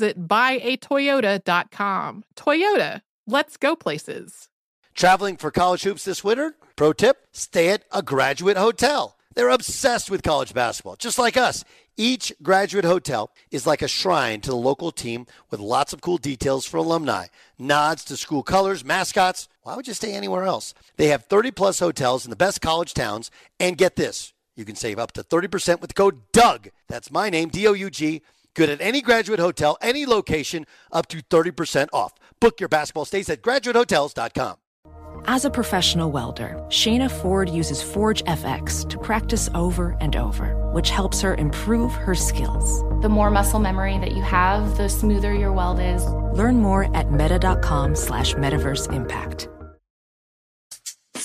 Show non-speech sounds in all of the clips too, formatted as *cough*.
buyatoyota.com. Toyota, let's go places. Traveling for college hoops this winter? Pro tip stay at a graduate hotel. They're obsessed with college basketball, just like us. Each graduate hotel is like a shrine to the local team with lots of cool details for alumni, nods to school colors, mascots. Why would you stay anywhere else? They have 30 plus hotels in the best college towns. And get this you can save up to 30% with code DOUG. That's my name, D O U G. Good at any graduate hotel, any location, up to 30% off. Book your basketball stays at graduatehotels.com. As a professional welder, Shayna Ford uses Forge FX to practice over and over, which helps her improve her skills. The more muscle memory that you have, the smoother your weld is. Learn more at meta.com slash metaverse impact.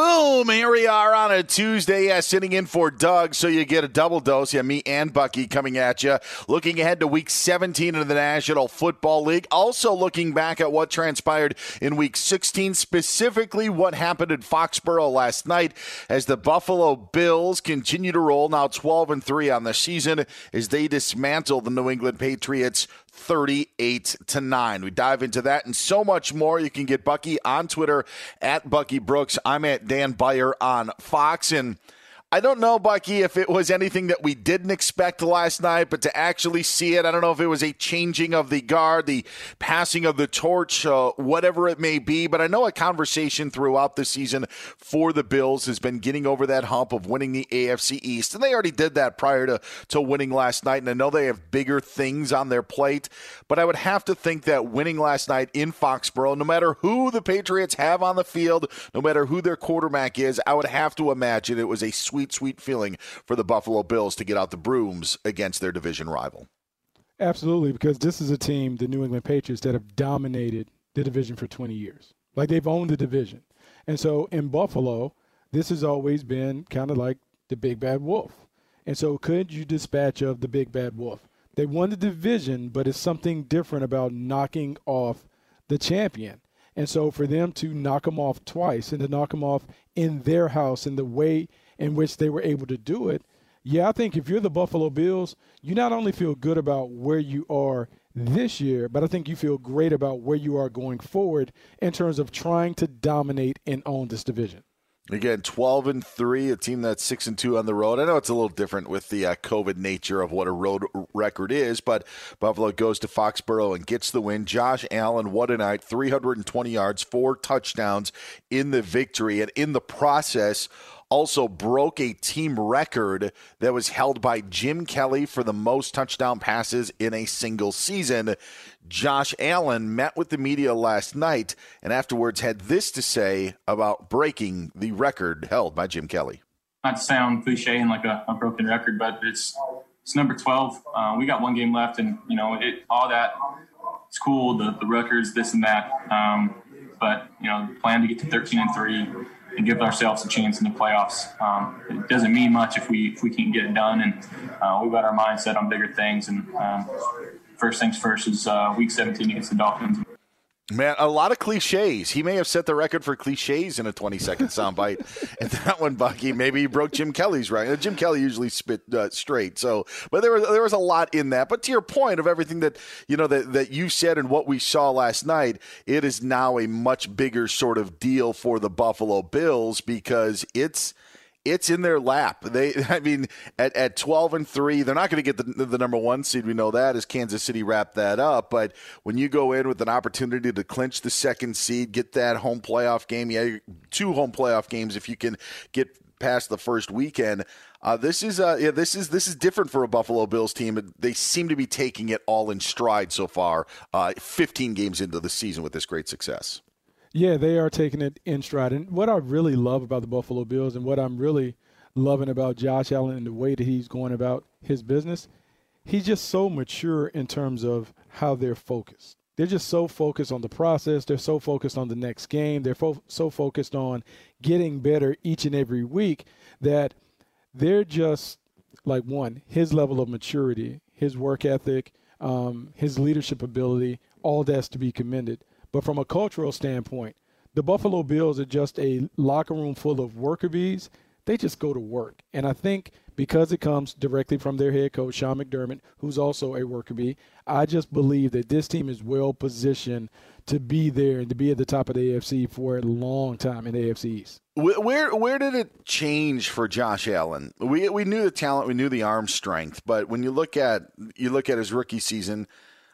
Boom! Here we are on a Tuesday, yeah, sitting in for Doug, so you get a double dose. Yeah, me and Bucky coming at you. Looking ahead to Week 17 of the National Football League. Also looking back at what transpired in Week 16, specifically what happened in Foxborough last night as the Buffalo Bills continue to roll now 12 and 3 on the season as they dismantle the New England Patriots 38 to 9. We dive into that and so much more. You can get Bucky on Twitter at Bucky Brooks. I'm at Dan Beyer on Fox. And I don't know, Bucky, if it was anything that we didn't expect last night, but to actually see it, I don't know if it was a changing of the guard, the passing of the torch, uh, whatever it may be. But I know a conversation throughout the season for the Bills has been getting over that hump of winning the AFC East. And they already did that prior to, to winning last night. And I know they have bigger things on their plate, but I would have to think that winning last night in Foxborough, no matter who the Patriots have on the field, no matter who their quarterback is, I would have to imagine it was a sweet sweet, sweet feeling for the Buffalo Bills to get out the brooms against their division rival. Absolutely, because this is a team, the New England Patriots, that have dominated the division for 20 years. Like they've owned the division. And so in Buffalo, this has always been kind of like the big bad wolf. And so could you dispatch of the big bad wolf? They won the division, but it's something different about knocking off the champion. And so for them to knock them off twice and to knock them off in their house in the way in which they were able to do it, yeah, I think if you're the Buffalo Bills, you not only feel good about where you are this year, but I think you feel great about where you are going forward in terms of trying to dominate and own this division. Again, 12 and 3, a team that's 6 and 2 on the road. I know it's a little different with the uh, COVID nature of what a road record is, but Buffalo goes to Foxborough and gets the win. Josh Allen, what a night, 320 yards, four touchdowns in the victory. And in the process, also broke a team record that was held by Jim Kelly for the most touchdown passes in a single season. Josh Allen met with the media last night and afterwards had this to say about breaking the record held by Jim Kelly. Not to sound cliche and like a, a broken record, but it's it's number 12. Uh, we got one game left, and you know it all that. It's cool, the, the records, this and that. Um, but you know, plan to get to 13 and three and give ourselves a chance in the playoffs. Um, it doesn't mean much if we if we can't get it done, and uh, we've got our mindset on bigger things. And um, first things first is uh, Week 17 against the Dolphins. Man, a lot of cliches. He may have set the record for cliches in a 20 second soundbite. *laughs* and that one, Bucky, maybe he broke Jim Kelly's record. Jim Kelly usually spit uh, straight. So, but there was there was a lot in that. But to your point of everything that you know that that you said and what we saw last night, it is now a much bigger sort of deal for the Buffalo Bills because it's it's in their lap. They, *laughs* I mean, at, at 12 and 3, they're not going to get the, the number one seed. We know that as Kansas City wrapped that up. But when you go in with an opportunity to clinch the second seed, get that home playoff game, yeah, two home playoff games if you can get past the first weekend. Uh, this is uh, yeah, this is this is different for a Buffalo Bills team. They seem to be taking it all in stride so far. Uh, 15 games into the season with this great success. Yeah, they are taking it in stride. And what I really love about the Buffalo Bills and what I'm really loving about Josh Allen and the way that he's going about his business, he's just so mature in terms of how they're focused. They're just so focused on the process. They're so focused on the next game. They're fo- so focused on getting better each and every week that they're just like one, his level of maturity, his work ethic, um, his leadership ability, all that's to be commended. But from a cultural standpoint, the Buffalo Bills are just a locker room full of worker bees. They just go to work. And I think because it comes directly from their head coach, Sean McDermott, who's also a worker bee, I just believe that this team is well positioned to be there and to be at the top of the AFC for a long time in the AFC East. Where where did it change for Josh Allen? We we knew the talent, we knew the arm strength, but when you look at you look at his rookie season,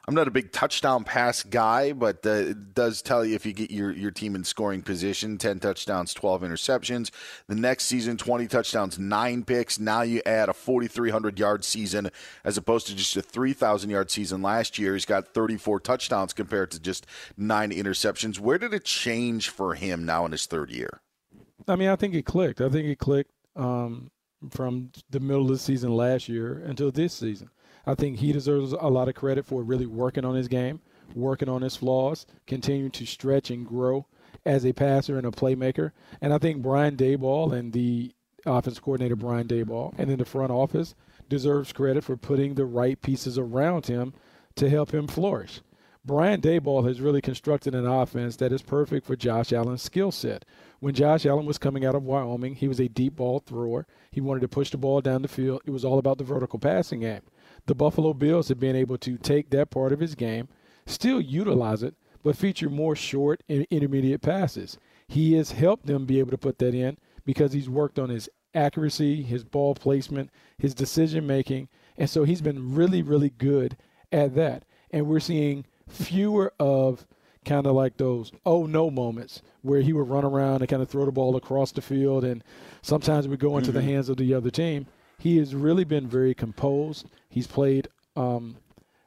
I'm not a big touchdown pass guy, but uh, it does tell you if you get your, your team in scoring position 10 touchdowns, 12 interceptions. The next season, 20 touchdowns, 9 picks. Now you add a 4,300 yard season as opposed to just a 3,000 yard season last year. He's got 34 touchdowns compared to just 9 interceptions. Where did it change for him now in his third year? I mean, I think it clicked. I think it clicked um, from the middle of the season last year until this season. I think he deserves a lot of credit for really working on his game, working on his flaws, continuing to stretch and grow as a passer and a playmaker. And I think Brian Daboll and the offense coordinator Brian Daboll and then the front office deserves credit for putting the right pieces around him to help him flourish. Brian Daboll has really constructed an offense that is perfect for Josh Allen's skill set. When Josh Allen was coming out of Wyoming, he was a deep ball thrower. He wanted to push the ball down the field. It was all about the vertical passing game the Buffalo Bills have been able to take that part of his game, still utilize it, but feature more short and intermediate passes. He has helped them be able to put that in because he's worked on his accuracy, his ball placement, his decision making, and so he's been really, really good at that. And we're seeing fewer of kind of like those oh no moments where he would run around and kind of throw the ball across the field and sometimes we go into mm-hmm. the hands of the other team. He has really been very composed. He's played um,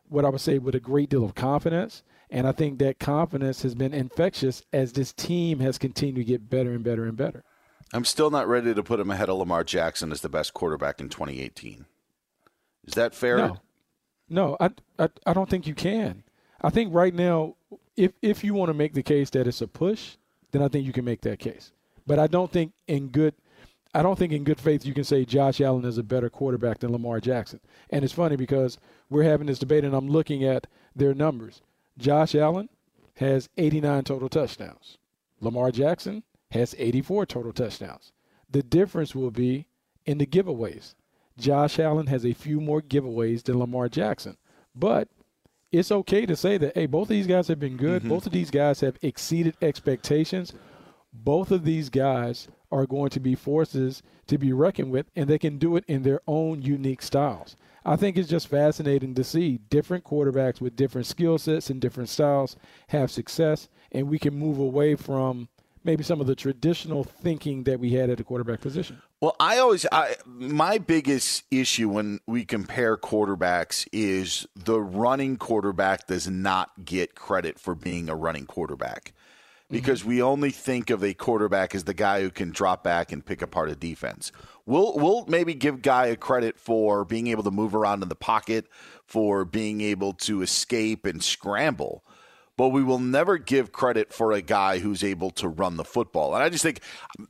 what I would say with a great deal of confidence. And I think that confidence has been infectious as this team has continued to get better and better and better. I'm still not ready to put him ahead of Lamar Jackson as the best quarterback in 2018. Is that fair? No, no, I, I, I don't think you can. I think right now, if if you want to make the case that it's a push, then I think you can make that case. But I don't think in good – I don't think in good faith you can say Josh Allen is a better quarterback than Lamar Jackson. And it's funny because we're having this debate and I'm looking at their numbers. Josh Allen has 89 total touchdowns. Lamar Jackson has 84 total touchdowns. The difference will be in the giveaways. Josh Allen has a few more giveaways than Lamar Jackson. But it's okay to say that, hey, both of these guys have been good. Mm-hmm. Both of these guys have exceeded expectations. Both of these guys are going to be forces to be reckoned with, and they can do it in their own unique styles. I think it's just fascinating to see different quarterbacks with different skill sets and different styles have success, and we can move away from maybe some of the traditional thinking that we had at the quarterback position. Well, I always I my biggest issue when we compare quarterbacks is the running quarterback does not get credit for being a running quarterback. Because mm-hmm. we only think of a quarterback as the guy who can drop back and pick apart a defense. We'll we'll maybe give guy a credit for being able to move around in the pocket, for being able to escape and scramble but we will never give credit for a guy who's able to run the football. And I just think,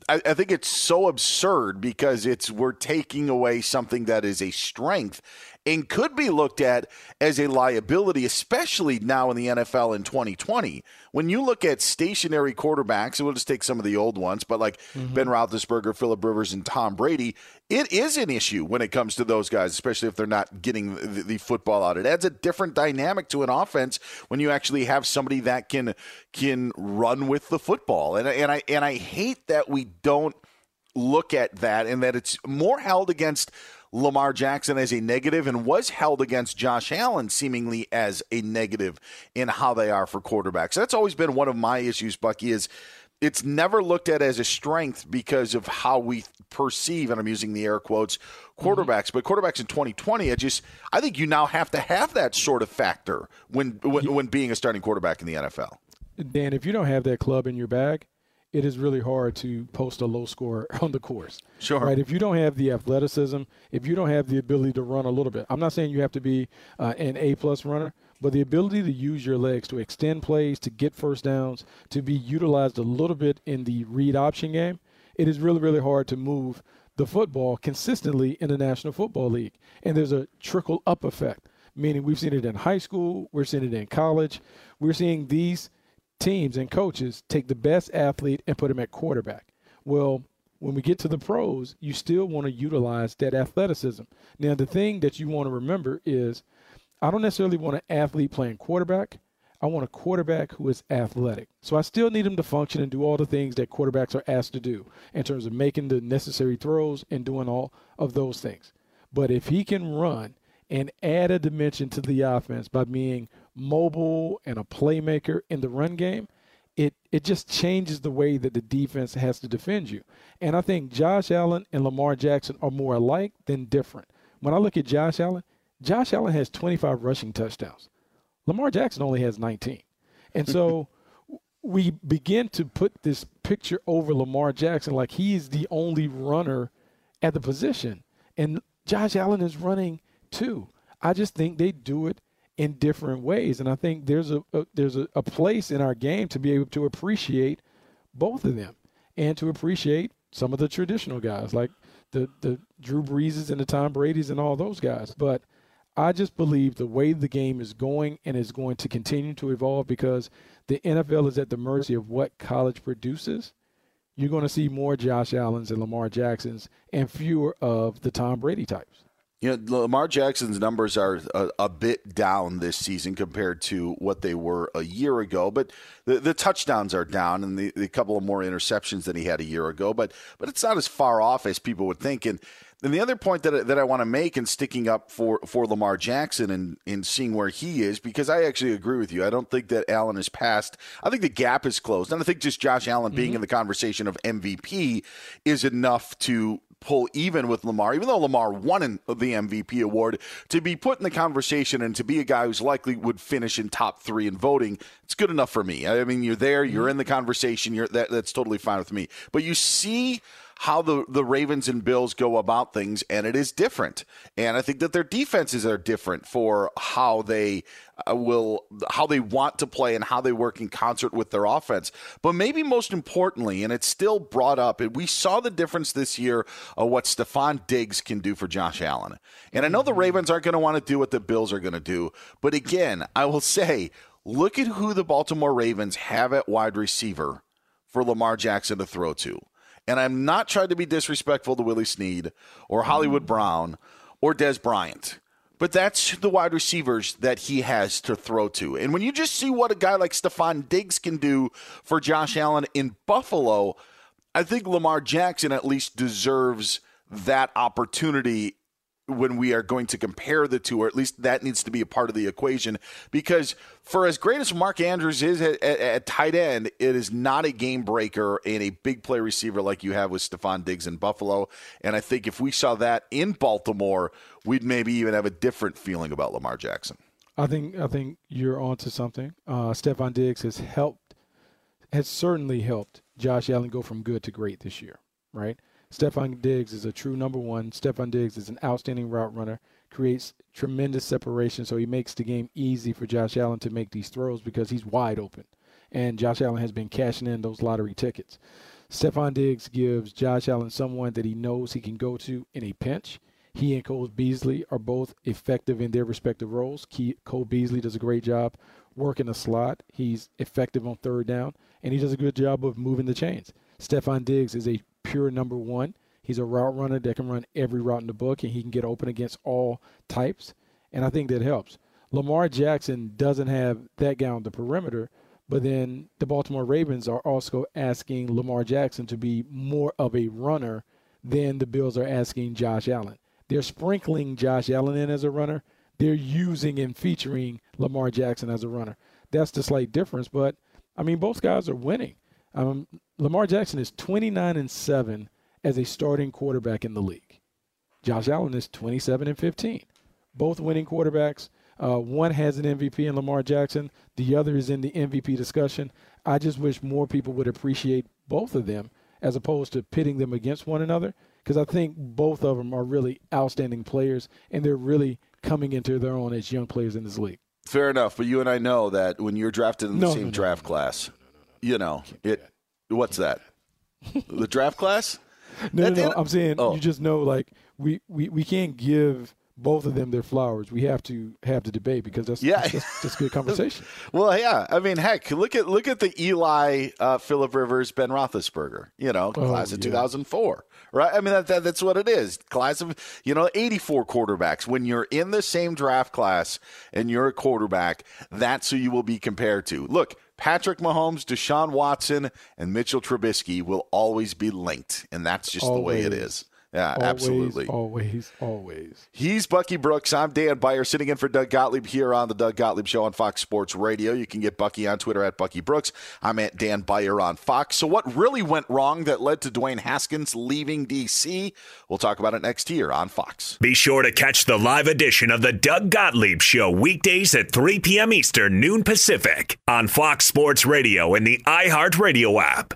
I, I, think it's so absurd because it's we're taking away something that is a strength and could be looked at as a liability, especially now in the NFL in 2020. When you look at stationary quarterbacks, and we'll just take some of the old ones, but like mm-hmm. Ben Roethlisberger, Philip Rivers, and Tom Brady, it is an issue when it comes to those guys, especially if they're not getting the, the football out. It adds a different dynamic to an offense when you actually have somebody that can can run with the football. And and I and I hate that we don't look at that and that it's more held against Lamar Jackson as a negative and was held against Josh Allen seemingly as a negative in how they are for quarterbacks. That's always been one of my issues, Bucky, is it's never looked at as a strength because of how we perceive, and I'm using the air quotes, quarterbacks. Mm-hmm. But quarterbacks in 2020, I just I think you now have to have that sort of factor when when, when being a starting quarterback in the NFL. Dan, if you don't have that club in your bag, it is really hard to post a low score *laughs* on the course. Sure. Right. If you don't have the athleticism, if you don't have the ability to run a little bit, I'm not saying you have to be uh, an A plus runner, but the ability to use your legs to extend plays, to get first downs, to be utilized a little bit in the read option game, it is really, really hard to move the football consistently in the National Football League. And there's a trickle up effect, meaning we've seen it in high school, we're seeing it in college, we're seeing these teams and coaches take the best athlete and put him at quarterback. Well, when we get to the pros, you still want to utilize that athleticism. Now, the thing that you want to remember is I don't necessarily want an athlete playing quarterback. I want a quarterback who is athletic. So I still need him to function and do all the things that quarterbacks are asked to do in terms of making the necessary throws and doing all of those things. But if he can run and add a dimension to the offense by being mobile and a playmaker in the run game, it it just changes the way that the defense has to defend you. And I think Josh Allen and Lamar Jackson are more alike than different. When I look at Josh Allen, Josh Allen has 25 rushing touchdowns. Lamar Jackson only has 19. And so *laughs* we begin to put this picture over Lamar Jackson like he is the only runner at the position. And Josh Allen is running too. I just think they do it in different ways. And I think there's a, a there's a, a, place in our game to be able to appreciate both of them and to appreciate some of the traditional guys like the the Drew Breeses and the Tom Brady's and all those guys. But I just believe the way the game is going and is going to continue to evolve because the NFL is at the mercy of what college produces. You're going to see more Josh Allen's and Lamar Jacksons and fewer of the Tom Brady types. You know, Lamar Jackson's numbers are a, a, bit down this season compared to what they were a year ago, but the, the touchdowns are down and the, the couple of more interceptions than he had a year ago. But but it's not as far off as people would think. And then the other point that that I want to make in sticking up for, for Lamar Jackson and, and seeing where he is, because I actually agree with you. I don't think that Allen is passed. I think the gap is closed. And I think just Josh Allen being mm-hmm. in the conversation of MVP is enough to pull even with Lamar, even though Lamar won the MVP award, to be put in the conversation and to be a guy who's likely would finish in top three in voting, it's good enough for me. I mean, you're there, you're mm-hmm. in the conversation, you're that, that's totally fine with me. But you see how the, the Ravens and Bills go about things, and it is different. And I think that their defenses are different for how they uh, will, how they want to play and how they work in concert with their offense. But maybe most importantly, and it's still brought up, and we saw the difference this year of what Stefon Diggs can do for Josh Allen. And I know the Ravens aren't going to want to do what the Bills are going to do. But again, I will say, look at who the Baltimore Ravens have at wide receiver for Lamar Jackson to throw to. And I'm not trying to be disrespectful to Willie Snead or Hollywood mm. Brown or Dez Bryant. but that's the wide receivers that he has to throw to. And when you just see what a guy like Stefon Diggs can do for Josh Allen in Buffalo, I think Lamar Jackson at least deserves that opportunity when we are going to compare the two, or at least that needs to be a part of the equation. Because for as great as Mark Andrews is at, at, at tight end, it is not a game breaker and a big play receiver like you have with Stefon Diggs in Buffalo. And I think if we saw that in Baltimore, we'd maybe even have a different feeling about Lamar Jackson. I think I think you're onto something. Uh, Stefon Diggs has helped, has certainly helped Josh Allen go from good to great this year, right? Stefon Diggs is a true number one. Stefon Diggs is an outstanding route runner, creates tremendous separation, so he makes the game easy for Josh Allen to make these throws because he's wide open. And Josh Allen has been cashing in those lottery tickets. Stefon Diggs gives Josh Allen someone that he knows he can go to in a pinch. He and Cole Beasley are both effective in their respective roles. Cole Beasley does a great job working the slot. He's effective on third down, and he does a good job of moving the chains. Stefon Diggs is a pure number one. He's a route runner that can run every route in the book, and he can get open against all types. And I think that helps. Lamar Jackson doesn't have that guy on the perimeter, but then the Baltimore Ravens are also asking Lamar Jackson to be more of a runner than the Bills are asking Josh Allen. They're sprinkling Josh Allen in as a runner. They're using and featuring Lamar Jackson as a runner. That's the slight difference, but I mean, both guys are winning. Um, Lamar Jackson is 29 and 7 as a starting quarterback in the league. Josh Allen is 27 and 15. Both winning quarterbacks. Uh, one has an MVP in Lamar Jackson, the other is in the MVP discussion. I just wish more people would appreciate both of them as opposed to pitting them against one another because I think both of them are really outstanding players and they're really coming into their own as young players in this league. Fair enough, but you and I know that when you're drafted in the No, same no, no, draft class, you know it. What's that? the draft class? *laughs* No, no, no. I'm saying Oh. you just know, like we, we, we can't give both of them their flowers. We have to have the debate because that's Yeah. that's, that's good conversation. *laughs* Well, yeah. I mean, heck, look at look at the Eli, uh, Philip Rivers, Ben Roethlisberger. You know, Oh, class of yeah. 2004, right? I mean, that, that that's what it is. Class of you know 84 quarterbacks. When you're in the same draft class and you're a quarterback, that's who you will be compared to. Look. Patrick Mahomes, Deshaun Watson, and Mitchell Trubisky will always be linked, and that's just the way it Always. is. Yeah, Always, absolutely. Always, always. He's Bucky Brooks. I'm Dan Beyer, sitting in for Doug Gottlieb here on the Doug Gottlieb Show on Fox Sports Radio. You can get Bucky on Twitter at Bucky Brooks. I'm at Dan Beyer on Fox. So, what really went wrong that led to Dwayne Haskins leaving D.C.? We'll talk about it next year on Fox. Be sure to catch the live edition of the Doug Gottlieb Show weekdays at 3 p.m. Eastern, noon Pacific on Fox Sports Radio and the iHeartRadio app.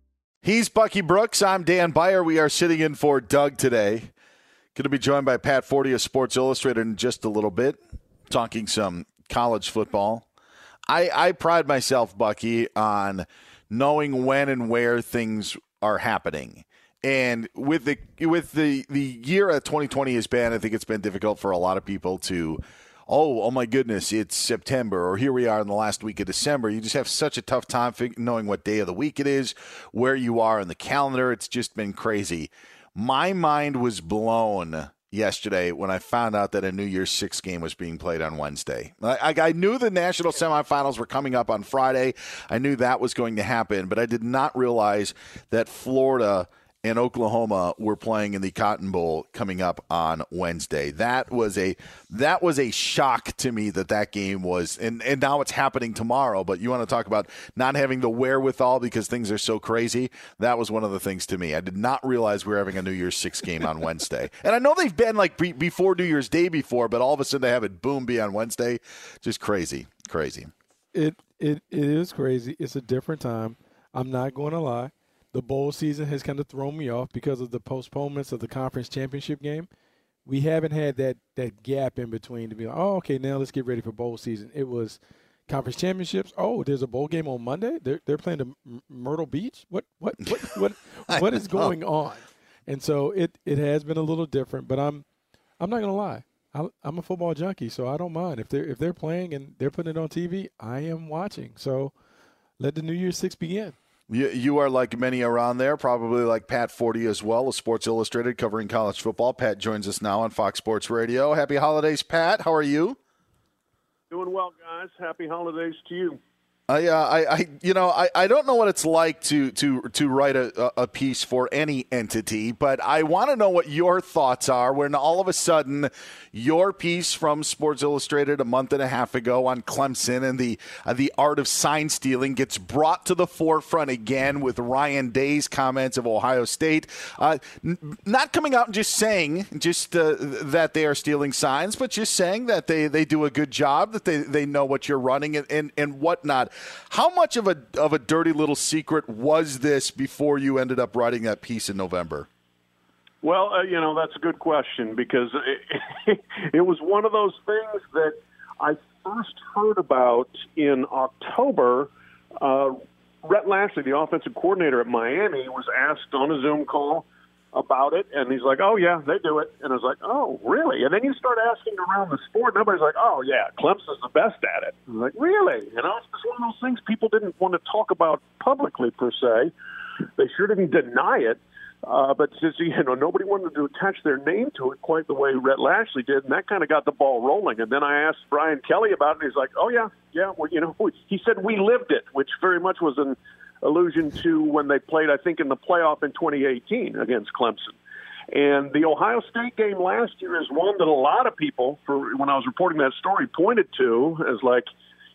He's Bucky Brooks. I'm Dan Beyer. We are sitting in for Doug today. Going to be joined by Pat Forde of Sports Illustrated in just a little bit, talking some college football. I, I pride myself, Bucky, on knowing when and where things are happening. And with the with the the year of 2020 has been, I think it's been difficult for a lot of people to oh, oh my goodness, it's September, or here we are in the last week of December. You just have such a tough time fig- knowing what day of the week it is, where you are in the calendar. It's just been crazy. My mind was blown yesterday when I found out that a New Year's Six game was being played on Wednesday. I, I, knew the national semifinals were coming up on Friday. I knew that was going to happen, but I did not realize that Florida – and Oklahoma were playing in the Cotton Bowl coming up on Wednesday. That was a that was a shock to me that that game was and and now it's happening tomorrow, but you want to talk about not having the wherewithal because things are so crazy. That was one of the things to me. I did not realize we were having a New Year's 6 game on Wednesday. *laughs* and I know they've been like pre- before New Year's Day before, but all of a sudden they have it boom be on Wednesday. Just crazy. Crazy. It it it is crazy. It's a different time. I'm not going to lie the bowl season has kind of thrown me off because of the postponements of the conference championship game. We haven't had that that gap in between to be like, oh, okay, now let's get ready for bowl season. It was conference championships. Oh, there's a bowl game on Monday. They're they're playing the Myrtle Beach. What what what *laughs* what what is going on? And so it it has been a little different. But I'm I'm not gonna lie. I, I'm a football junkie, so I don't mind if they're if they're playing and they're putting it on TV. I am watching. So let the New Year's Six begin. You, you are like many around there, probably like Pat Forde as well, a Sports Illustrated covering college football. Pat joins us now on Fox Sports Radio. Happy holidays, Pat. How are you? Doing well, guys. Happy holidays to you. I, uh, I, I, you know, I, I don't know what it's like to to to write a, a piece for any entity, but I want to know what your thoughts are when all of a sudden your piece from Sports Illustrated a month and a half ago on Clemson and the uh, the art of sign stealing gets brought to the forefront again with Ryan Day's comments of Ohio State, uh, n- not coming out and just saying just uh, that they are stealing signs, but just saying that they, they do a good job, that they, they know what you're running and, and, and whatnot. How much of a of a dirty little secret was this before you ended up writing that piece in November? Well, uh, you know that's a good question because it, *laughs* it was one of those things that I first heard about in October. Uh, Rhett Lashlee, the offensive coordinator at Miami, was asked on a Zoom call about it, and he's like, "Oh yeah, they do it." And I was like, "Oh really?" And then you start asking around the sport, everybody's like, "Oh yeah, Clemson's the best at it." I was like, "Really?" You know, it's just one of those things people didn't want to talk about publicly per se. They sure didn't deny it, uh, but since you know nobody wanted to attach their name to it quite the way Rhett Lashlee did, and that kind of got the ball rolling. And then I asked Brian Kelly about it, and he's like, "Oh yeah, yeah." Well, you know, *laughs* he said we lived it, which very much was an allusion to when they played, I think, in the playoff in 2018 against Clemson. And the Ohio State game last year is one that a lot of people, for when I was reporting that story, pointed to as like,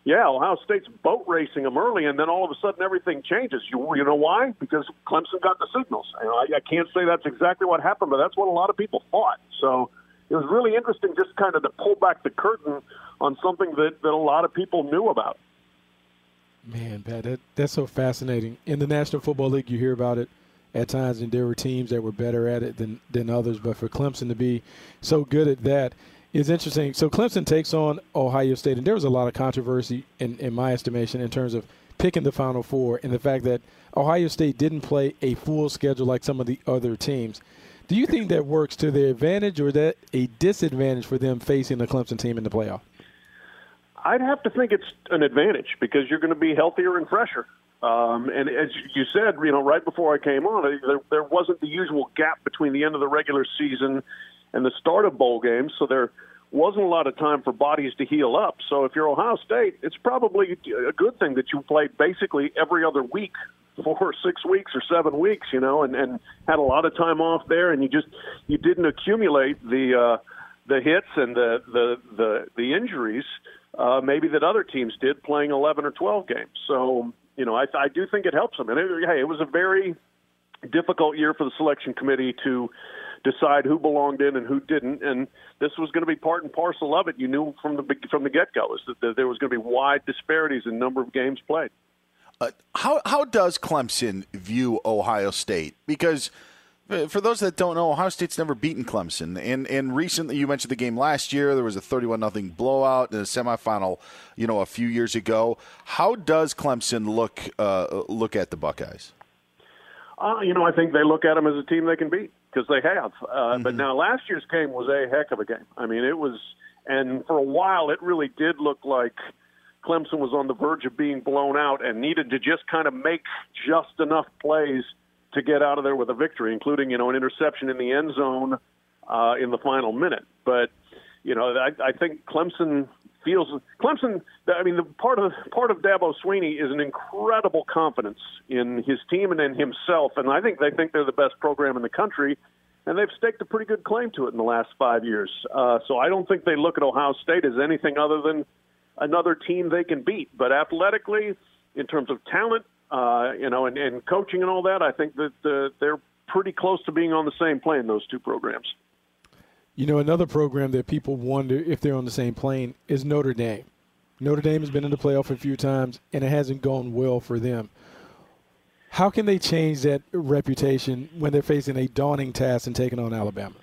yeah, Ohio State's boat racing them early, and then all of a sudden everything changes. You, you know why? Because Clemson got the signals. And I, I can't say that's exactly what happened, but that's what a lot of people thought. So it was really interesting just kind of to pull back the curtain on something that, that a lot of people knew about. Man, Pat, that, that's so fascinating. In the National Football League, you hear about it at times, and there were teams that were better at it than, than others. But for Clemson to be so good at that is interesting. So Clemson takes on Ohio State, and there was a lot of controversy, in, in my estimation, in terms of picking the Final Four and the fact that Ohio State didn't play a full schedule like some of the other teams. Do you think that works to their advantage, or that a disadvantage for them facing the Clemson team in the playoff? I'd have to think it's an advantage because you're going to be healthier and fresher. Um, and as you said, you know, right before I came on, there, there wasn't the usual gap between the end of the regular season and the start of bowl games, so there wasn't a lot of time for bodies to heal up. So if you're Ohio State, it's probably a good thing that you played basically every other week for six weeks or seven weeks, you know, and, and had a lot of time off there, and you just you didn't accumulate the uh, the hits and the the the, the injuries uh, maybe that other teams did playing 11 or 12 games. So, you know, I, I do think it helps them. And it, hey, it was a very difficult year for the selection committee to decide who belonged in and who didn't. And this was going to be part and parcel of it. You knew from the from the get go is that there was going to be wide disparities in number of games played. Uh, how how does Clemson view Ohio State? Because for those that don't know, Ohio State's never beaten Clemson, and and recently you mentioned the game last year. There was a thirty-one nothing blowout in the semifinal, you know, a few years ago. How does Clemson look uh, look at the Buckeyes? Uh, you know, I think they look at them as a team they can beat because they have. Uh, mm-hmm. But now last year's game was a heck of a game. I mean, it was, and for a while it really did look like Clemson was on the verge of being blown out and needed to just kind of make just enough plays to get out of there with a victory, including you know an interception in the end zone uh, in the final minute. But you know, I, I think Clemson feels Clemson. I mean, the part of part of Dabo Swinney is an incredible confidence in his team and in himself, and I think they think they're the best program in the country. And they've staked a pretty good claim to it in the last five years. Uh, so I don't think they look at Ohio State as anything other than another team they can beat. But athletically, in terms of talent, uh, you know, and, and coaching and all that, I think that uh, they're pretty close to being on the same plane, those two programs. You know, another program that people wonder if they're on the same plane is Notre Dame. Notre Dame has been in the playoff a few times, and it hasn't gone well for them. How can they change that reputation when they're facing a daunting task and taking on Alabama?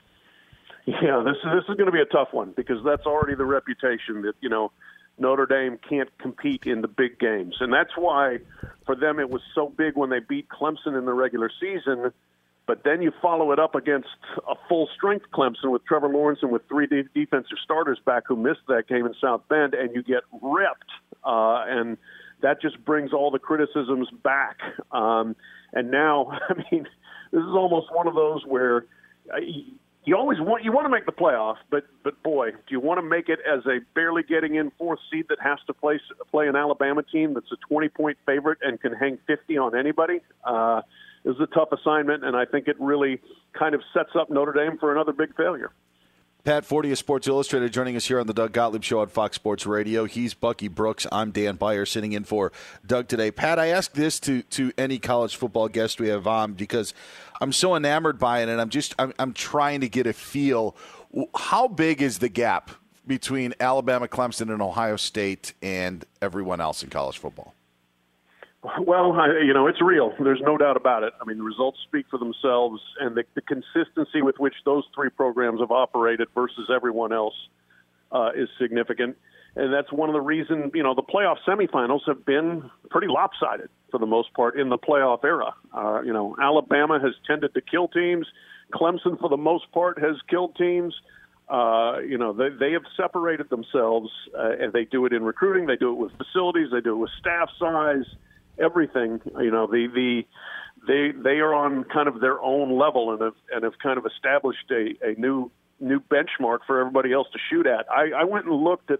Yeah, this is this is going to be a tough one because that's already the reputation that you know Notre Dame can't compete in the big games. And that's why for them it was so big when they beat Clemson in the regular season. But then you follow it up against a full strength Clemson with Trevor Lawrence and with three de- defensive starters back who missed that game in South Bend, and you get ripped. Uh, and that just brings all the criticisms back. Um, and now, *laughs* I mean, this is almost one of those where uh, you always want you want to make the playoff, but but boy, do you want to make it as a barely getting in fourth seed that has to play play an Alabama team that's a 20 point favorite and can hang 50 on anybody? Uh, this is a tough assignment, and I think it really kind of sets up Notre Dame for another big failure. Pat Forde of Sports Illustrated joining us here on the Doug Gottlieb Show on Fox Sports Radio. He's Bucky Brooks. I'm Dan Beyer sitting in for Doug today. Pat, I ask this to, to any college football guest we have on because I'm so enamored by it, and I'm just I'm, I'm trying to get a feel. How big is the gap between Alabama, Clemson, and Ohio State and everyone else in college football? Well, I, you know, it's real. There's no doubt about it. I mean, the results speak for themselves, and the, the consistency with which those three programs have operated versus everyone else uh, is significant. and that's one of the reasons you know the playoff semifinals have been pretty lopsided for the most part in the playoff era. Uh, you know, Alabama has tended to kill teams. Clemson, for the most part, has killed teams. Uh, you know, they they have separated themselves, uh, and they do it in recruiting. They do it with facilities. They do it with staff size, everything. You know, the the they they are on kind of their own level and have and have kind of established a, a new new benchmark for everybody else to shoot at. I, I went and looked at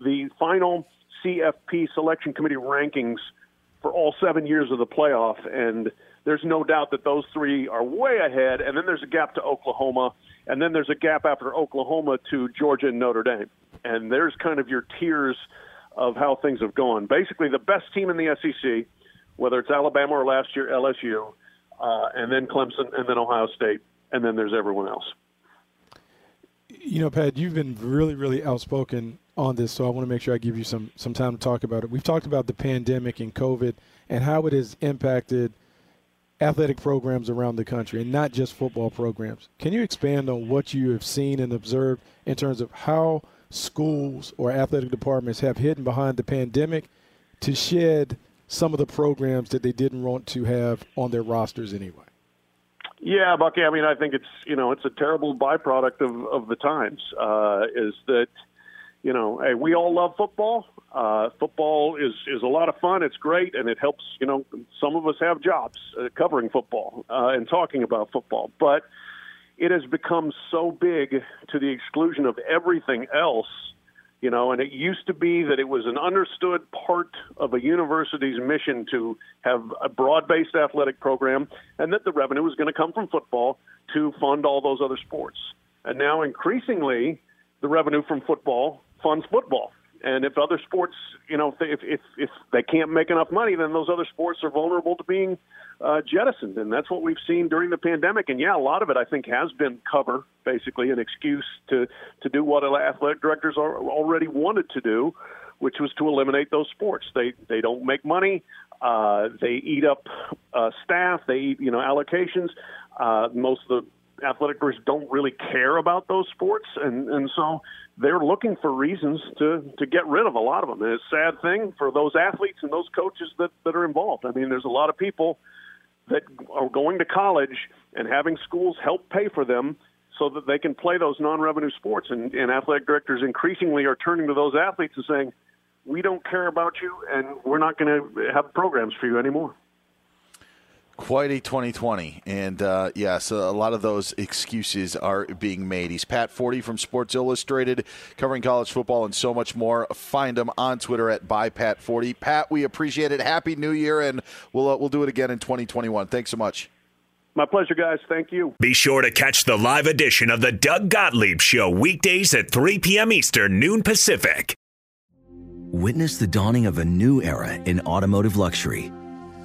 the final CFP selection committee rankings for all seven years of the playoff, and there's no doubt that those three are way ahead. And then there's a gap to Oklahoma, and then there's a gap after Oklahoma to Georgia and Notre Dame. And there's kind of your tiers of how things have gone. Basically, the best team in the SEC, whether it's Alabama or last year LSU, uh, and then Clemson, and then Ohio State, and then there's everyone else. You know, Pat, you've been really, really outspoken on this, so I want to make sure I give you some some time to talk about it. We've talked about the pandemic and COVID and how it has impacted athletic programs around the country, and not just football programs. Can you expand on what you have seen and observed in terms of how schools or athletic departments have hidden behind the pandemic to shed some of the programs that they didn't want to have on their rosters anyway? Yeah, Bucky. I mean, I think it's you know it's a terrible byproduct of of the times. Uh, is that you know, hey, we all love football. Uh, football is is a lot of fun. It's great, and it helps. You know, some of us have jobs uh, covering football uh, and talking about football, but it has become so big to the exclusion of everything else. You know, and it used to be that it was an understood part of a university's mission to have a broad-based athletic program, and that the revenue was going to come from football to fund all those other sports. And now, increasingly, the revenue from football funds football. And if other sports, you know, if if if they can't make enough money, then those other sports are vulnerable to being uh, jettisoned, and that's what we've seen during the pandemic. And yeah, a lot of it I think has been cover, basically an excuse to to do what athletic directors are already wanted to do, which was to eliminate those sports. They they don't make money. Uh, they eat up uh, staff. They eat you know allocations. Uh, most of the athletic directors don't really care about those sports, and and so they're looking for reasons to to get rid of a lot of them. And it's a sad thing for those athletes and those coaches that that are involved. I mean, there's a lot of people that are going to college and having schools help pay for them so that they can play those non-revenue sports. And, and athletic directors increasingly are turning to those athletes and saying, "We don't care about you, and we're not going to have programs for you anymore." Quite a 2020. And uh, yes, a lot of those excuses are being made. He's Pat Forde from Sports Illustrated, covering college football and so much more. Find him on Twitter at ByPatForde. Pat, we appreciate it. Happy New Year, and we'll, uh, we'll do it again in 2021. Thanks so much. My pleasure, guys. Thank you. Be sure to catch the live edition of the Doug Gottlieb Show weekdays at 3 p.m. Eastern, noon Pacific. Witness the dawning of a new era in automotive luxury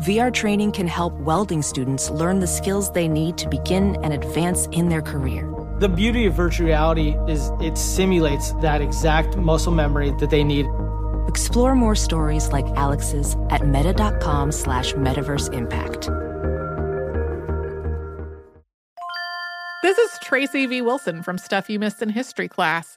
VR training can help welding students learn the skills they need to begin and advance in their career. The beauty of virtual reality is it simulates that exact muscle memory that they need. Explore more stories like Alex's at meta.com slash metaverse impact. This is Tracy V. Wilson from Stuff You Missed in History class.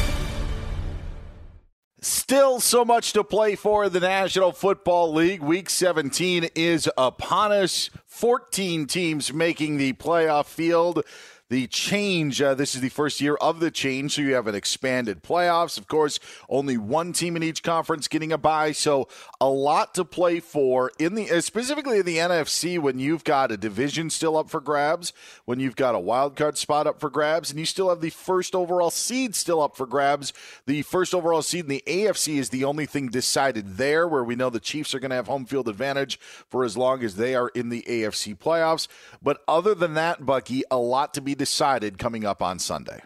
Still so much to play for the National Football League. Week 17 is upon us. 14 teams making the playoff field the change. Uh, this is the first year of the change, so you have an expanded playoffs. Of course, only one team in each conference getting a bye, so a lot to play for in the specifically in the NFC when you've got a division still up for grabs, when you've got a wild card spot up for grabs, and you still have the first overall seed still up for grabs. The first overall seed in the AFC is the only thing decided there, where we know the Chiefs are going to have home field advantage for as long as they are in the AFC playoffs. But other than that, Bucky, a lot to be decided coming up on Sunday.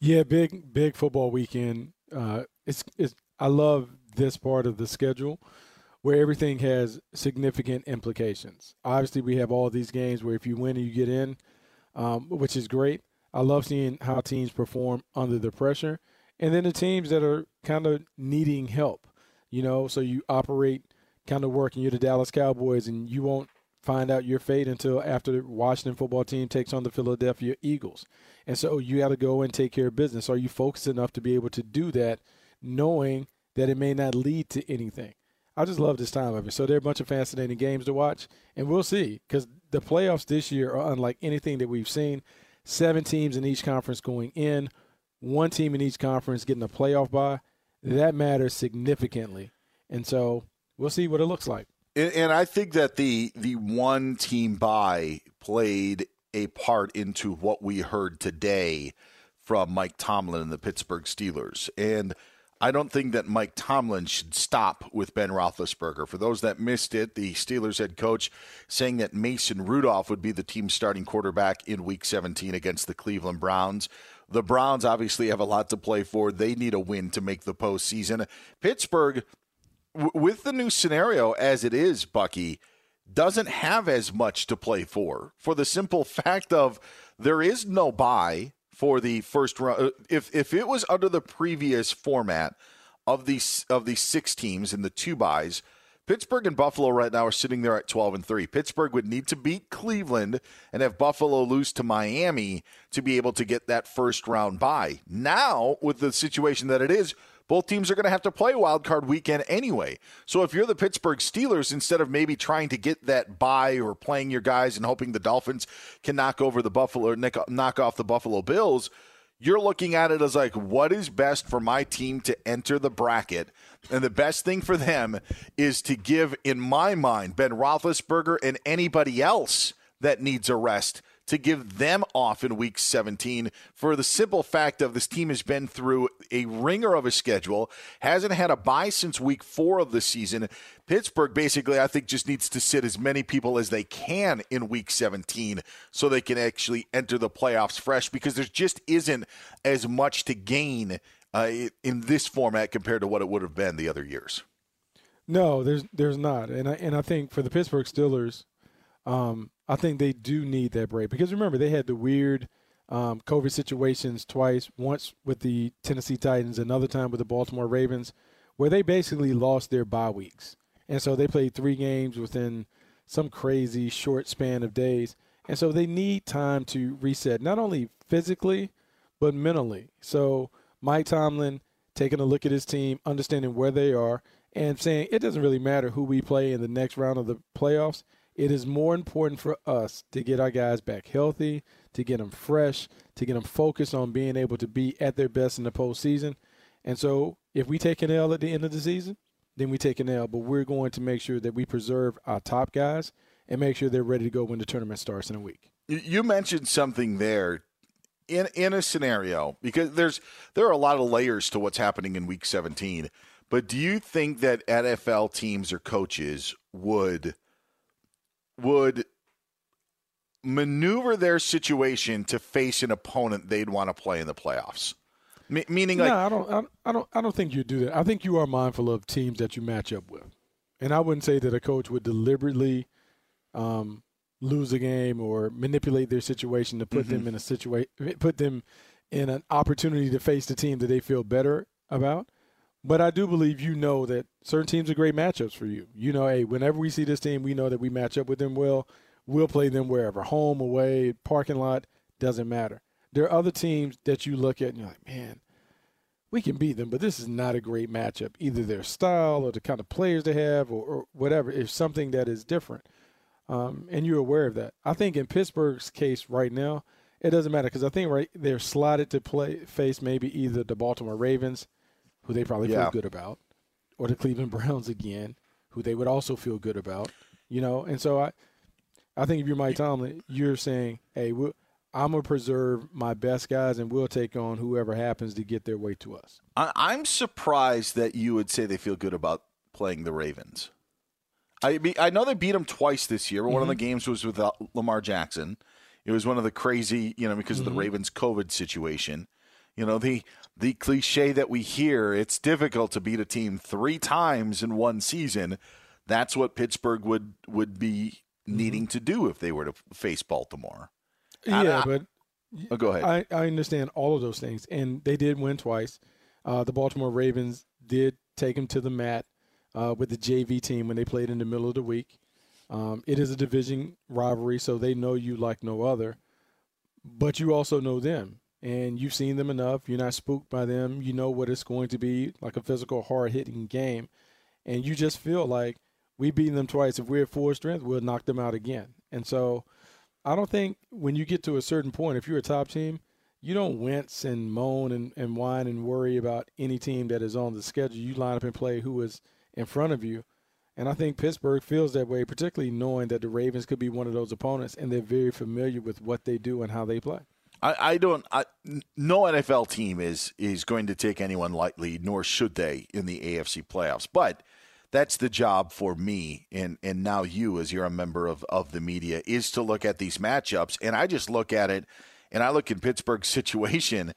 Yeah, big big football weekend. Uh, it's it's I love this part of the schedule where everything has significant implications. Obviously, we have all these games where if you win, you get in, um, which is great. I love seeing how teams perform under the pressure, and then the teams that are kind of needing help. You know, so you operate kind of working. You're the Dallas Cowboys, and you won't find out your fate until after the Washington football team takes on the Philadelphia Eagles. And so you got to go and take care of business. Are you focused enough to be able to do that, knowing that it may not lead to anything? I just love this time of it. So there are a bunch of fascinating games to watch, and we'll see because the playoffs this year are unlike anything that we've seen. Seven teams in each conference going in, one team in each conference getting a playoff bye. That matters significantly. And so we'll see what it looks like. And, and I think that the the one team bye played a part into what we heard today from Mike Tomlin and the Pittsburgh Steelers. And I don't think that Mike Tomlin should stop with Ben Roethlisberger. For those that missed it, the Steelers head coach saying that Mason Rudolph would be the team's starting quarterback in Week 17 against the Cleveland Browns. The Browns obviously have a lot to play for. They need a win to make the postseason. Pittsburgh, with the new scenario as it is, Bucky, doesn't have as much to play for. For the simple fact of there is no bye for the first round. Uh, if if it was under the previous format of these of these six teams in the two byes, Pittsburgh and Buffalo right now are sitting there at 12 and 3. Pittsburgh would need to beat Cleveland and have Buffalo lose to Miami to be able to get that first round bye. Now, with the situation that it is, both teams are going to have to play wild card weekend anyway. So if you're the Pittsburgh Steelers, instead of maybe trying to get that bye or playing your guys and hoping the Dolphins can knock over the Buffalo or knock off the Buffalo Bills, you're looking at it as like, what is best for my team to enter the bracket? And the best thing for them is to give, in my mind, Ben Roethlisberger and anybody else that needs a rest to give them off in week 17 for the simple fact of this team has been through a ringer of a schedule, hasn't had a bye since week four of the season. Pittsburgh basically, I think, just needs to sit as many people as they can in week 17 so they can actually enter the playoffs fresh because there just isn't as much to gain uh, in this format compared to what it would have been the other years. No, there's there's not, and I and I think for the Pittsburgh Steelers, um, I think they do need that break because remember they had the weird um, COVID situations twice. Once with the Tennessee Titans, another time with the Baltimore Ravens, where they basically lost their bye weeks, and so they played three games within some crazy short span of days, and so they need time to reset, not only physically but mentally. So Mike Tomlin taking a look at his team, understanding where they are, and saying it doesn't really matter who we play in the next round of the playoffs it is more important for us to get our guys back healthy, to get them fresh, to get them focused on being able to be at their best in the postseason. And so, if we take an L at the end of the season, then we take an L. But we're going to make sure that we preserve our top guys and make sure they're ready to go when the tournament starts in a week. You mentioned something there in in a scenario because there's there are a lot of layers to what's happening in Week 17. But do you think that NFL teams or coaches would would maneuver their situation to face an opponent they'd want to play in the playoffs. M- meaning, like, I don't, I don't, I don't think you do that. I think you are mindful of teams that you match up with, and I wouldn't say that a coach would deliberately um, lose a game or manipulate their situation to put mm-hmm. them in a situation, put them in an opportunity to face the team that they feel better about. But I do believe you know that certain teams are great matchups for you. You know, hey, whenever we see this team, we know that we match up with them well. We'll play them wherever, home, away, parking lot, doesn't matter. There are other teams that you look at and you're like, man, we can beat them, but this is not a great matchup. Either their style or the kind of players they have or, or whatever is something that is different. Um, and you're aware of that. I think in Pittsburgh's case right now, it doesn't matter because I think right they're slotted to play face maybe either the Baltimore Ravens who they probably yeah. feel good about, or the Cleveland *laughs* Browns again, who they would also feel good about. You know, and so I, I think if you're Mike Tomlin, you're saying, hey, we'll, I'm gonna preserve my best guys, and we'll take on whoever happens to get their way to us. I'm surprised that you would say they feel good about playing the Ravens. I mean, I know they beat them twice this year. But One mm-hmm. of the mm-hmm. games was with uh, Lamar Jackson. It was one of the crazy, you know, because mm-hmm. of the mm-hmm. Ravens COVID situation. You know, the the cliche that we hear, it's difficult to beat a team three times in one season. That's what Pittsburgh would would be needing mm-hmm. to do if they were to face Baltimore. Yeah, I, but oh, go ahead. I, I understand all of those things, and they did win twice. Uh, the Baltimore Ravens did take them to the mat uh, with the JV team when they played in the middle of the week. Um, it is a division rivalry, so they know you like no other, but you also know them and you've seen them enough. You're not spooked by them. You know what it's going to be like a physical, hard hitting game. And you just feel like we beat them twice. If we're at full strength, we'll knock them out again. And so I don't think when you get to a certain point, if you're a top team, you don't wince and moan and, and whine and worry about any team that is on the schedule. You line up and play who is in front of you. And I think Pittsburgh feels that way, particularly knowing that the Ravens could be one of those opponents, and they're very familiar with what they do and how they play. I, I don't. I, no NFL team is is going to take anyone lightly, nor should they in the AFC playoffs. But that's the job for me, and and now you, as you're a member of of the media, is to look at these matchups. And I just look at it, and I look at Pittsburgh's *laughs* situation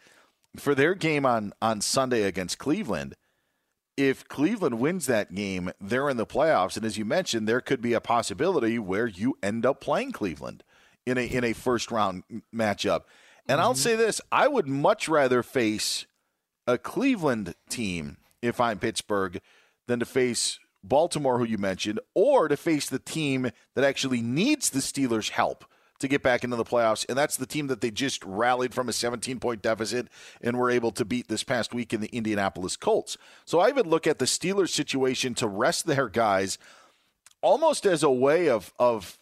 for their game on on Sunday against Cleveland. If Cleveland wins that game, they're in the playoffs, and as you mentioned, there could be a possibility where you end up playing Cleveland in a in a first round matchup. And mm-hmm. I'll say this I would much rather face a Cleveland team if I'm Pittsburgh than to face Baltimore, who you mentioned, or to face the team that actually needs the Steelers' help to get back into the playoffs. And that's the team that they just rallied from a 17 point deficit and were able to beat this past week in the Indianapolis Colts. So I would look at the Steelers' situation to rest their guys almost as a way of, of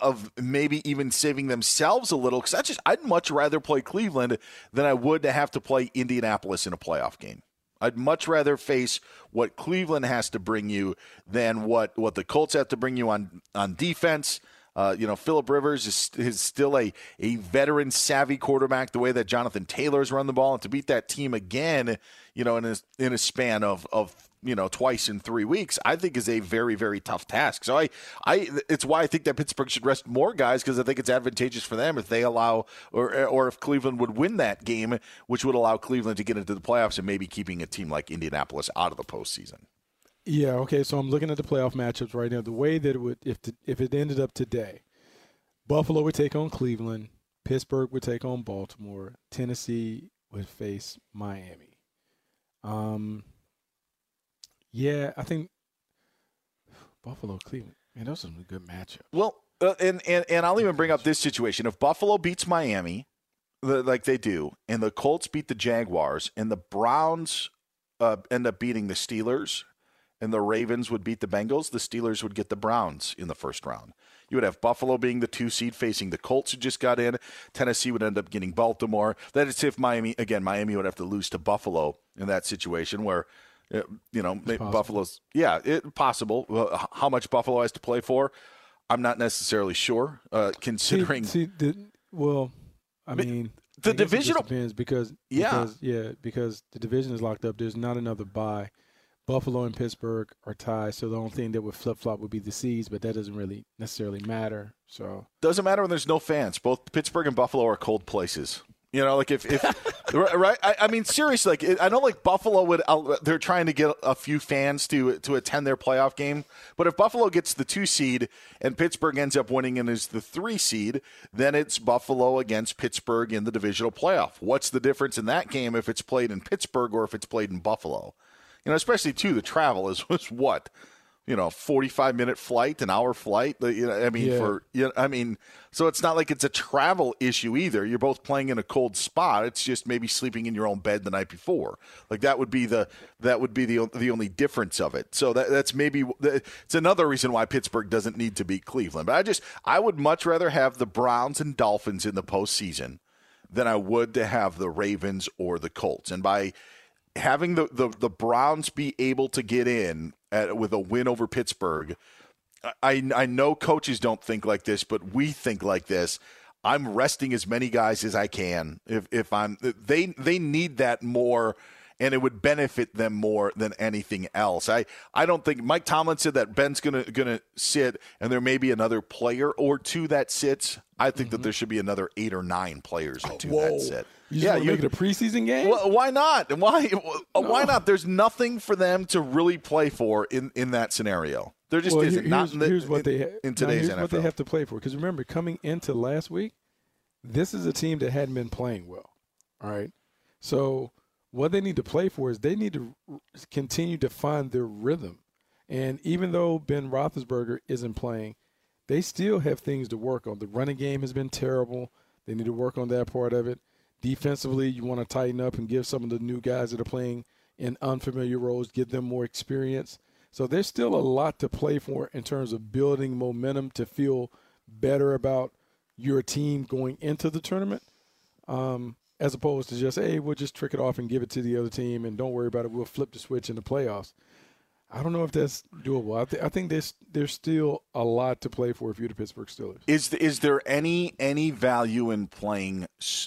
of maybe even saving themselves a little because I just I'd much rather play Cleveland than I would to have to play Indianapolis in a playoff game. I'd much rather face what Cleveland has to bring you than what, what the Colts have to bring you on on defense. Uh, you know, Philip Rivers is, is still a, a veteran savvy quarterback, the way that Jonathan Taylor's run the ball. And to beat that team again, you know, in a, in a span of, of you know twice in three weeks i think is a very very tough task. So i i it's why i think that pittsburgh should rest more guys because i think it's advantageous for them if they allow or or if cleveland would win that game which would allow cleveland to get into the playoffs and maybe keeping a team like indianapolis out of the postseason. Yeah okay so i'm looking at the playoff matchups right now. The way that it would if the, if it ended up today buffalo would take on cleveland pittsburgh would take on baltimore tennessee would face miami. Um yeah, I think Buffalo, Cleveland. Man, those are some good matchups. Well, uh, and, and and I'll even bring up this situation: if Buffalo beats Miami, like they do, and the Colts beat the Jaguars, and the Browns uh, end up beating the Steelers, and the Ravens would beat the Bengals, the Steelers would get the Browns in the first round. You would have Buffalo being the two seed facing the Colts who just got in. Tennessee would end up getting Baltimore. That is if Miami again. Miami would have to lose to Buffalo in that situation where you know, Buffalo's yeah, it possible. how much Buffalo has to play for, I'm not necessarily sure. Uh, considering, see, see the, well, I mean, the I divisional depends because yeah, because, yeah, because the division is locked up. There's not another bye. Buffalo and Pittsburgh are tied, so the only thing that would flip flop would be the seeds, but that doesn't really necessarily matter. So doesn't matter when there's no fans. Both Pittsburgh and Buffalo are cold places. You know, like if, if *laughs* right, I, I, mean, seriously, like I know, like Buffalo would, uh, they're trying to get a few fans to to attend their playoff game. But if Buffalo gets the two seed and Pittsburgh ends up winning and is the three seed, then it's Buffalo against Pittsburgh in the divisional playoff. What's the difference in that game if it's played in Pittsburgh or if it's played in Buffalo? You know, especially too, the travel is *laughs* was what you know, 45 minute flight, an hour flight. You know, I mean, yeah. for, you know, I mean, so it's not like it's a travel issue either. You're both playing in a cold spot. It's just maybe sleeping in your own bed the night before. Like that would be the, that would be the, the only difference of it. So that, that's maybe, it's another reason why Pittsburgh doesn't need to beat Cleveland. But I just, I would much rather have the Browns and Dolphins in the postseason than I would to have the Ravens or the Colts. And by, having the, the, the Browns be able to get in at, with a win over Pittsburgh, I, I know coaches don't think like this, but we think like this. I'm resting as many guys as I can. If if I'm they they need that more and it would benefit them more than anything else. I, I don't think Mike Tomlin said that Ben's gonna gonna sit and there may be another player or two that sits. I think mm-hmm. that there should be another eight or nine players or two Whoa. that sit. You yeah, you make it a preseason game. Well, why not? Why no. why not? There's nothing for them to really play for in in that scenario. There just well, isn't. Here's, the, here's what in, they in today's here's NFL. what they have to play for. Because remember, coming into last week, this is a team that hadn't been playing well. All right, so what they need to play for is they need to continue to find their rhythm. And even though Ben Roethlisberger isn't playing, they still have things to work on. The running game has been terrible. They need to work on that part of it. Defensively, you want to tighten up and give some of the new guys that are playing in unfamiliar roles, give them more experience. So there's still a lot to play for in terms of building momentum to feel better about your team going into the tournament. Um, as opposed to just hey we'll just trick it off and give it to the other team and don't worry about it. We'll flip the switch in the playoffs. I don't know if that's doable. I, th- I think there's there's still a lot to play for if you're the pittsburgh steelers. Is is there any any value in playing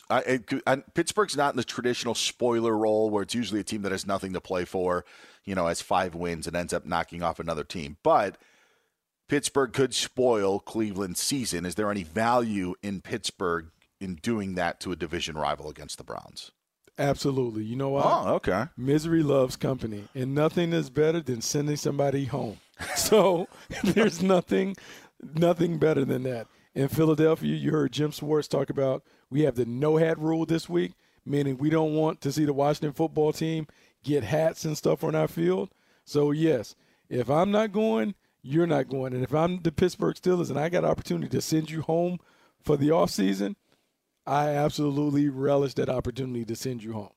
I, I, pittsburgh's not in the traditional spoiler role where it's usually a team that has nothing to play for you know has five wins and ends up knocking off another team. But Pittsburgh could spoil Cleveland's season. Is there any value in Pittsburgh in doing that to a division rival against the Browns. Absolutely. You know what? Oh, okay. Misery loves company, and nothing is better than sending somebody home. *laughs* so *laughs* there's nothing, nothing better than that. In Philadelphia, you heard Jim Schwartz talk about we have the no hat rule this week, meaning we don't want to see the Washington football team get hats and stuff on our field. So yes, if I'm not going, you're not going, and if I'm the Pittsburgh Steelers and I got an opportunity to send you home for the off season – I absolutely relish that opportunity to send you home.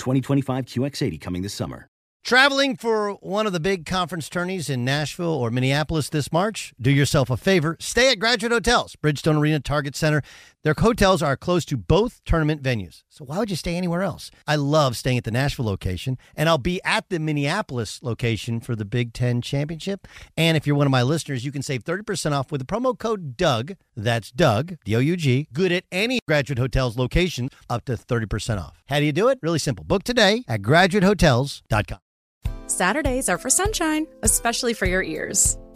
2025 QX80 coming this summer. Traveling for one of the big conference tourneys in Nashville or Minneapolis this March? Do yourself a favor. Stay at Graduate Hotels, Bridgestone Arena, Target Center. Their hotels are close to both tournament venues. So why would you stay anywhere else? I love staying at the Nashville location, and I'll be at the Minneapolis location for the Big Ten Championship. And if you're one of my listeners, you can save 30% off with the promo code DOUG. That's Doug, D O U G. Good at any Graduate Hotels location, up to 30% off. How do you do it? Really simple. Book today at graduatehotels.com. Saturdays are for sunshine, especially for your ears.